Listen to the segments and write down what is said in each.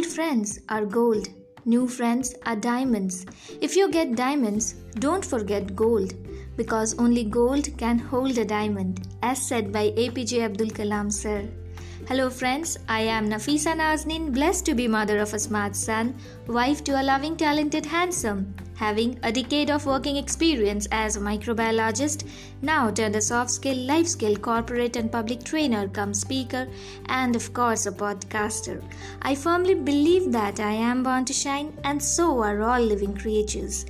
Old friends are gold, new friends are diamonds. If you get diamonds, don't forget gold because only gold can hold a diamond, as said by APJ Abdul Kalam sir. Hello, friends. I am Nafisa Nazneen, blessed to be mother of a smart son, wife to a loving, talented, handsome, having a decade of working experience as a microbiologist, now turned a soft skill, life skill, corporate and public trainer, come speaker, and of course a podcaster. I firmly believe that I am born to shine, and so are all living creatures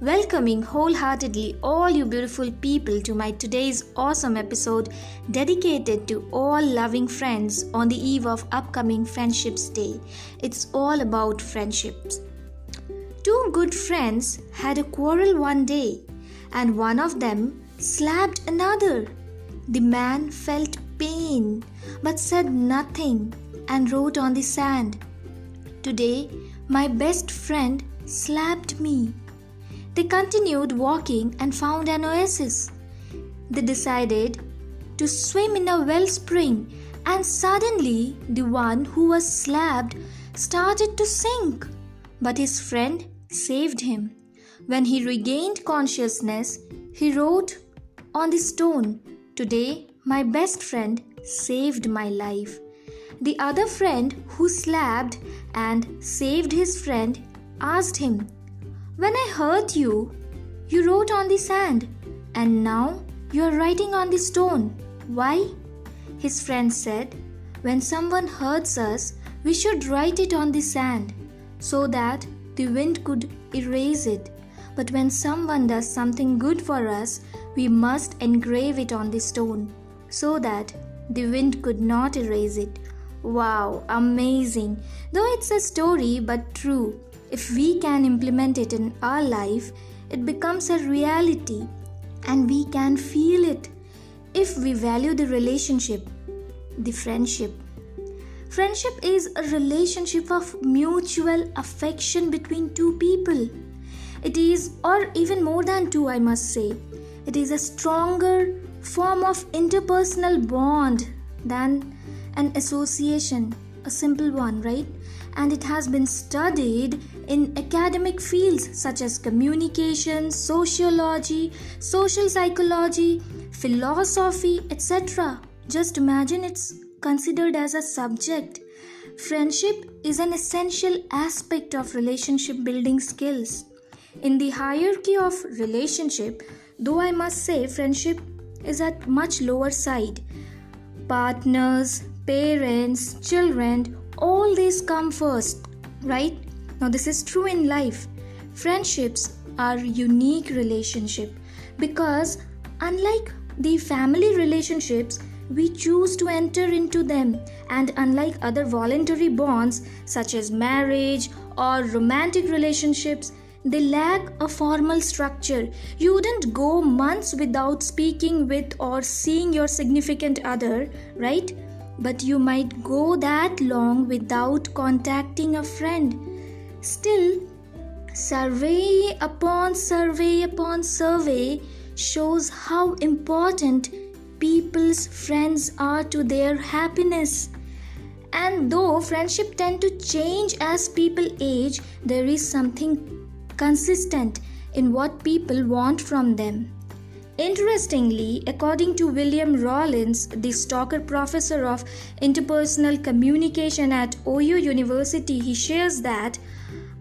welcoming wholeheartedly all you beautiful people to my today's awesome episode dedicated to all loving friends on the eve of upcoming Friendships Day. It's all about friendships. Two good friends had a quarrel one day, and one of them slapped another. The man felt pain but said nothing and wrote on the sand, Today, my best friend slapped me. They continued walking and found an oasis. They decided to swim in a wellspring, and suddenly the one who was slapped started to sink. But his friend saved him. When he regained consciousness, he wrote on the stone, Today, my best friend saved my life. The other friend who slapped and saved his friend asked him, when I hurt you, you wrote on the sand, and now you are writing on the stone. Why? His friend said, When someone hurts us, we should write it on the sand so that the wind could erase it. But when someone does something good for us, we must engrave it on the stone so that the wind could not erase it. Wow, amazing! Though it's a story but true, if we can implement it in our life, it becomes a reality and we can feel it if we value the relationship, the friendship. Friendship is a relationship of mutual affection between two people. It is, or even more than two, I must say. It is a stronger form of interpersonal bond than an association, a simple one, right? and it has been studied in academic fields such as communication, sociology, social psychology, philosophy, etc. Just imagine it's considered as a subject. Friendship is an essential aspect of relationship building skills. In the hierarchy of relationship, though I must say friendship is at much lower side. Partners, parents, children, all these come first, right? Now, this is true in life. Friendships are unique relationship because unlike the family relationships, we choose to enter into them, and unlike other voluntary bonds such as marriage or romantic relationships, they lack a formal structure. You wouldn't go months without speaking with or seeing your significant other, right? but you might go that long without contacting a friend. Still, survey upon survey upon survey shows how important people's friends are to their happiness. And though friendship tend to change as people age, there is something consistent in what people want from them. Interestingly, according to William Rawlins, the Stocker Professor of Interpersonal Communication at OU University, he shares that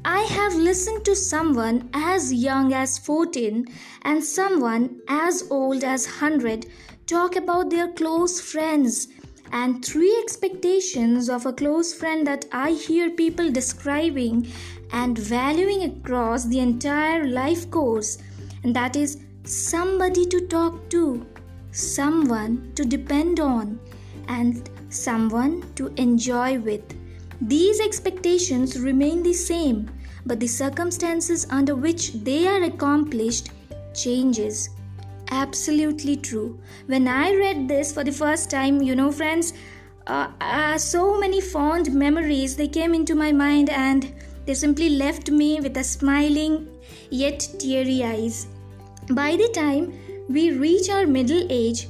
I have listened to someone as young as 14 and someone as old as 100 talk about their close friends and three expectations of a close friend that I hear people describing and valuing across the entire life course, and that is somebody to talk to, someone to depend on, and someone to enjoy with. These expectations remain the same, but the circumstances under which they are accomplished changes. Absolutely true. When I read this for the first time, you know, friends, uh, uh, so many fond memories they came into my mind and they simply left me with a smiling yet teary eyes. By the time we reach our middle age,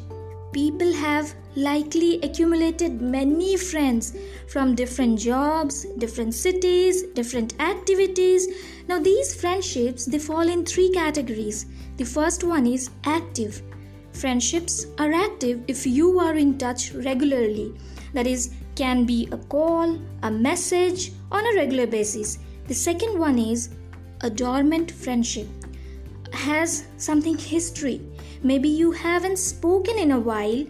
people have likely accumulated many friends from different jobs, different cities, different activities. Now these friendships they fall in three categories. The first one is active. Friendships are active if you are in touch regularly. That is can be a call, a message on a regular basis. The second one is a dormant friendship has something history. Maybe you haven't spoken in a while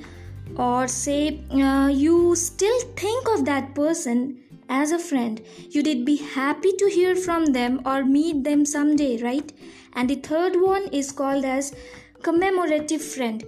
or say uh, you still think of that person as a friend. You did be happy to hear from them or meet them someday right? And the third one is called as commemorative friend.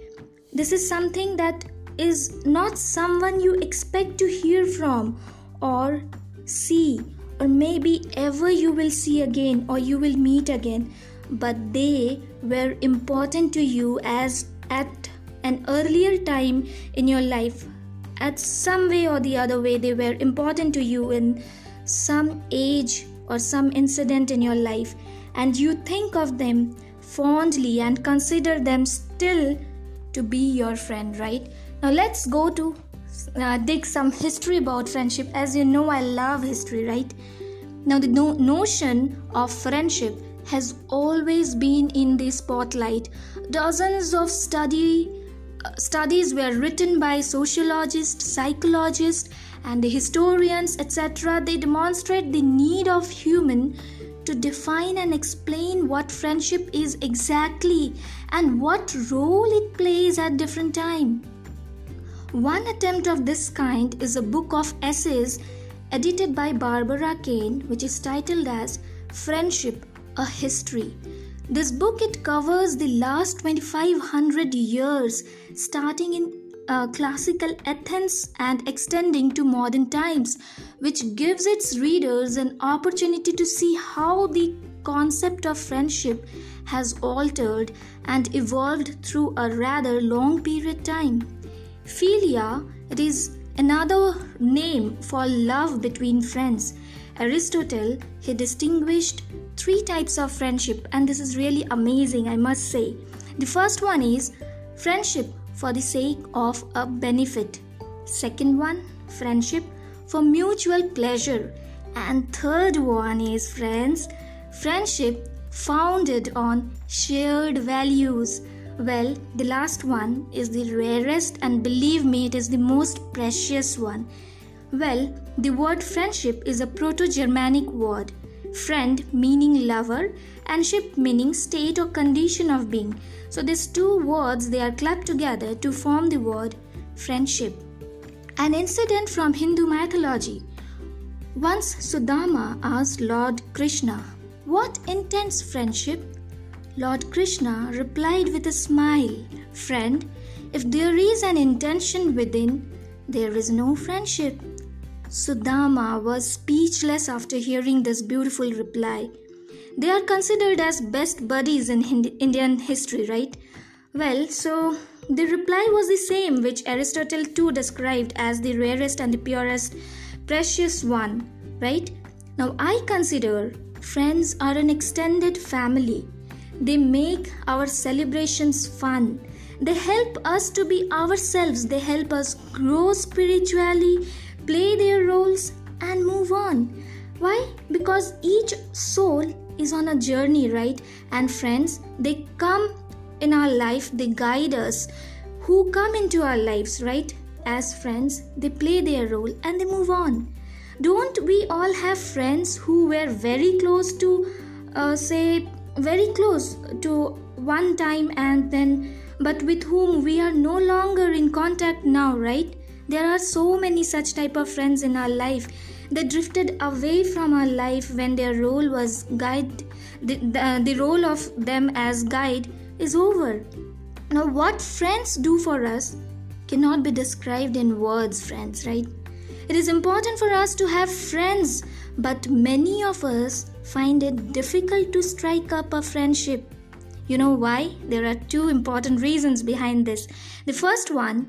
This is something that is not someone you expect to hear from or see. Or maybe ever you will see again or you will meet again but they were important to you as at an earlier time in your life. At some way or the other way they were important to you in some age or some incident in your life and you think of them fondly and consider them still to be your friend right? Now let's go to uh, dig some history about friendship. As you know i love history right? Now the no- notion of friendship has always been in the spotlight dozens of study uh, studies were written by sociologists, psychologists, and historians, etc. They demonstrate the need of human to define and explain what friendship is exactly and what role it plays at different time. One attempt of this kind is a book of essays edited by Barbara Caine, which is titled as Friendship a History. This book it covers the last 2500 years starting in uh, classical Athens and extending to modern times which gives its readers an opportunity to see how the concept of friendship has altered and evolved through a rather long period of time. Philia it is another name for love between friends. Aristotle he distinguished three types of friendship, and this is really amazing, I must say. The first one is friendship for the sake of a benefit. Second one, friendship for mutual pleasure. And third one is friends, friendship founded on shared values. Well, the last one is the rarest, and believe me, it is the most precious one. Well, the word friendship is a Proto Germanic word. Friend meaning lover and ship meaning state or condition of being. So these two words they are clapped together to form the word friendship. An incident from hindu mythology. Once sudama asked lord krishna what intense friendship? Lord krishna replied with a smile friend if there is an intention within there is no friendship Sudama was speechless after hearing this beautiful reply. They are considered as best buddies in Indian history, right? Well, so the reply was the same which Aristotle too described as the rarest and the purest, precious one, right? Now, I consider friends are an extended family. They make our celebrations fun. They help us to be ourselves. They help us grow spiritually play their roles, and move on. Why? Because each soul is on a journey, right? And friends, they come in our life, they guide us. Who come into our lives, right? As friends, they play their role and they move on. Don't we all have friends who were very close to, uh, say, very close to one time and then, but with whom we are no longer in contact now, right? there are so many such type of friends in our life. They drifted away from our life when their role was guide the, the, the role of them as guide is over. Now what friends do for us cannot be described in words friends right? It is important for us to have friends but many of us find it difficult to strike up a friendship you know why there are two important reasons behind this the first one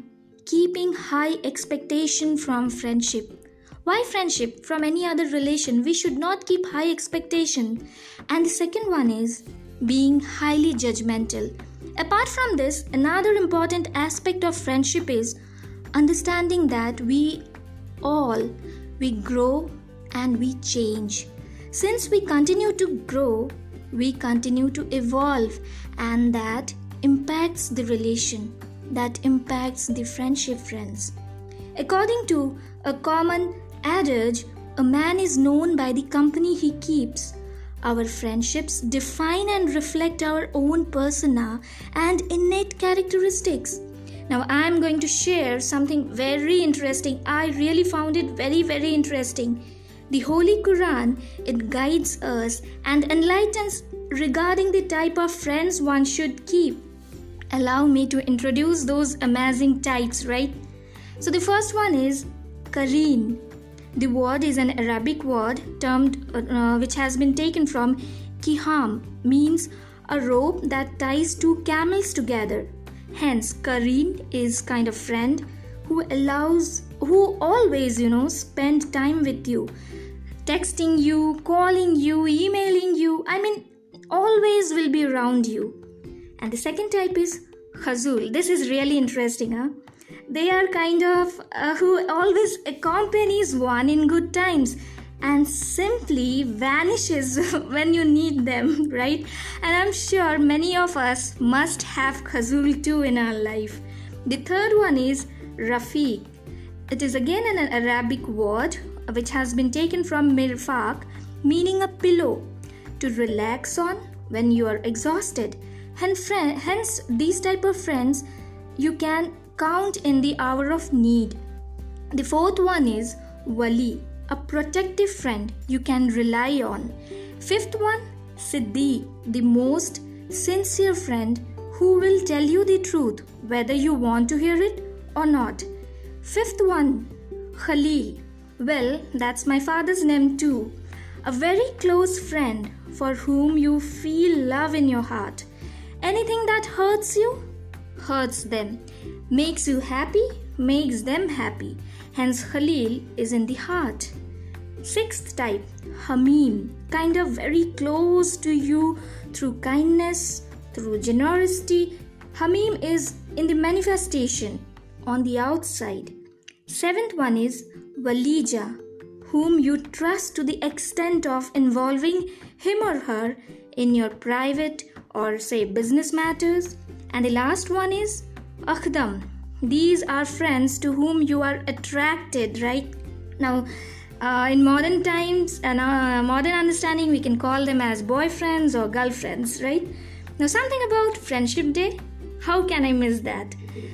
keeping high expectation from friendship. Why friendship? From any other relation, we should not keep high expectation. And the second one is being highly judgmental. Apart from this, another important aspect of friendship is understanding that we all we grow and we change. Since we continue to grow, we continue to evolve and that impacts the relation that impacts the friendship friends. According to a common adage, a man is known by the company he keeps. Our friendships define and reflect our own persona and innate characteristics. Now, I am going to share something very interesting. I really found it very, very interesting. The Holy Quran, it guides us and enlightens regarding the type of friends one should keep allow me to introduce those amazing types, right? So the first one is Kareen. The word is an Arabic word termed uh, which has been taken from kiham means a rope that ties two camels together. Hence, Kareen is kind of friend who allows who always, you know, spend time with you, texting you, calling you, emailing you. I mean, always will be around you. And the second type is Khazul. This is really interesting, huh? They are kind of uh, who always accompanies one in good times and simply vanishes when you need them, right? And I'm sure many of us must have Khazul too in our life. The third one is Rafiq. It is again an Arabic word which has been taken from mirfaq, meaning a pillow to relax on when you are exhausted. Hence, hence these type of friends you can count in the hour of need. The fourth one is wali a protective friend you can rely on. Fifth one siddiq the most sincere friend who will tell you the truth whether you want to hear it or not. Fifth one khalil well that's my father's name too a very close friend for whom you feel love in your heart Anything that hurts you hurts them, makes you happy, makes them happy. Hence, Khalil is in the heart. Sixth type, Hamim, kind of very close to you through kindness, through generosity. Hamim is in the manifestation on the outside. Seventh one is Walija, whom you trust to the extent of involving him or her in your private or say business matters. And the last one is akhdam. These are friends to whom you are attracted, right? Now, uh, in modern times and uh, modern understanding, we can call them as boyfriends or girlfriends, right? Now, something about Friendship Day. How can I miss that?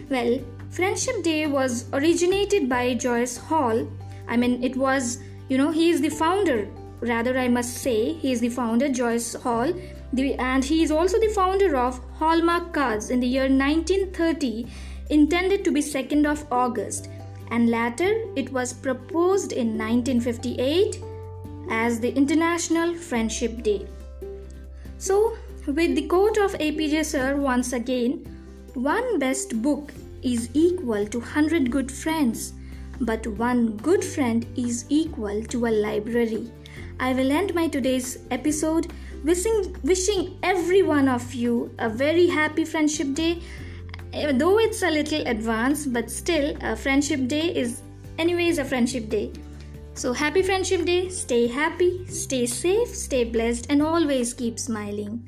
Well, Friendship Day was originated by Joyce Hall. I mean, it was, you know, he is the founder. Rather, I must say, he is the founder, Joyce Hall, the, and he is also the founder of Hallmark Cards in the year 1930, intended to be 2nd of August, and later it was proposed in 1958 as the International Friendship Day. So, with the quote of APJ Sir once again, one best book is equal to 100 good friends, but one good friend is equal to a library. I will end my today's episode wishing wishing every one of you a very happy friendship day. Eh, though it's a little advanced but still a friendship day is anyways a friendship day. So happy friendship day. Stay happy stay safe stay blessed and always keep smiling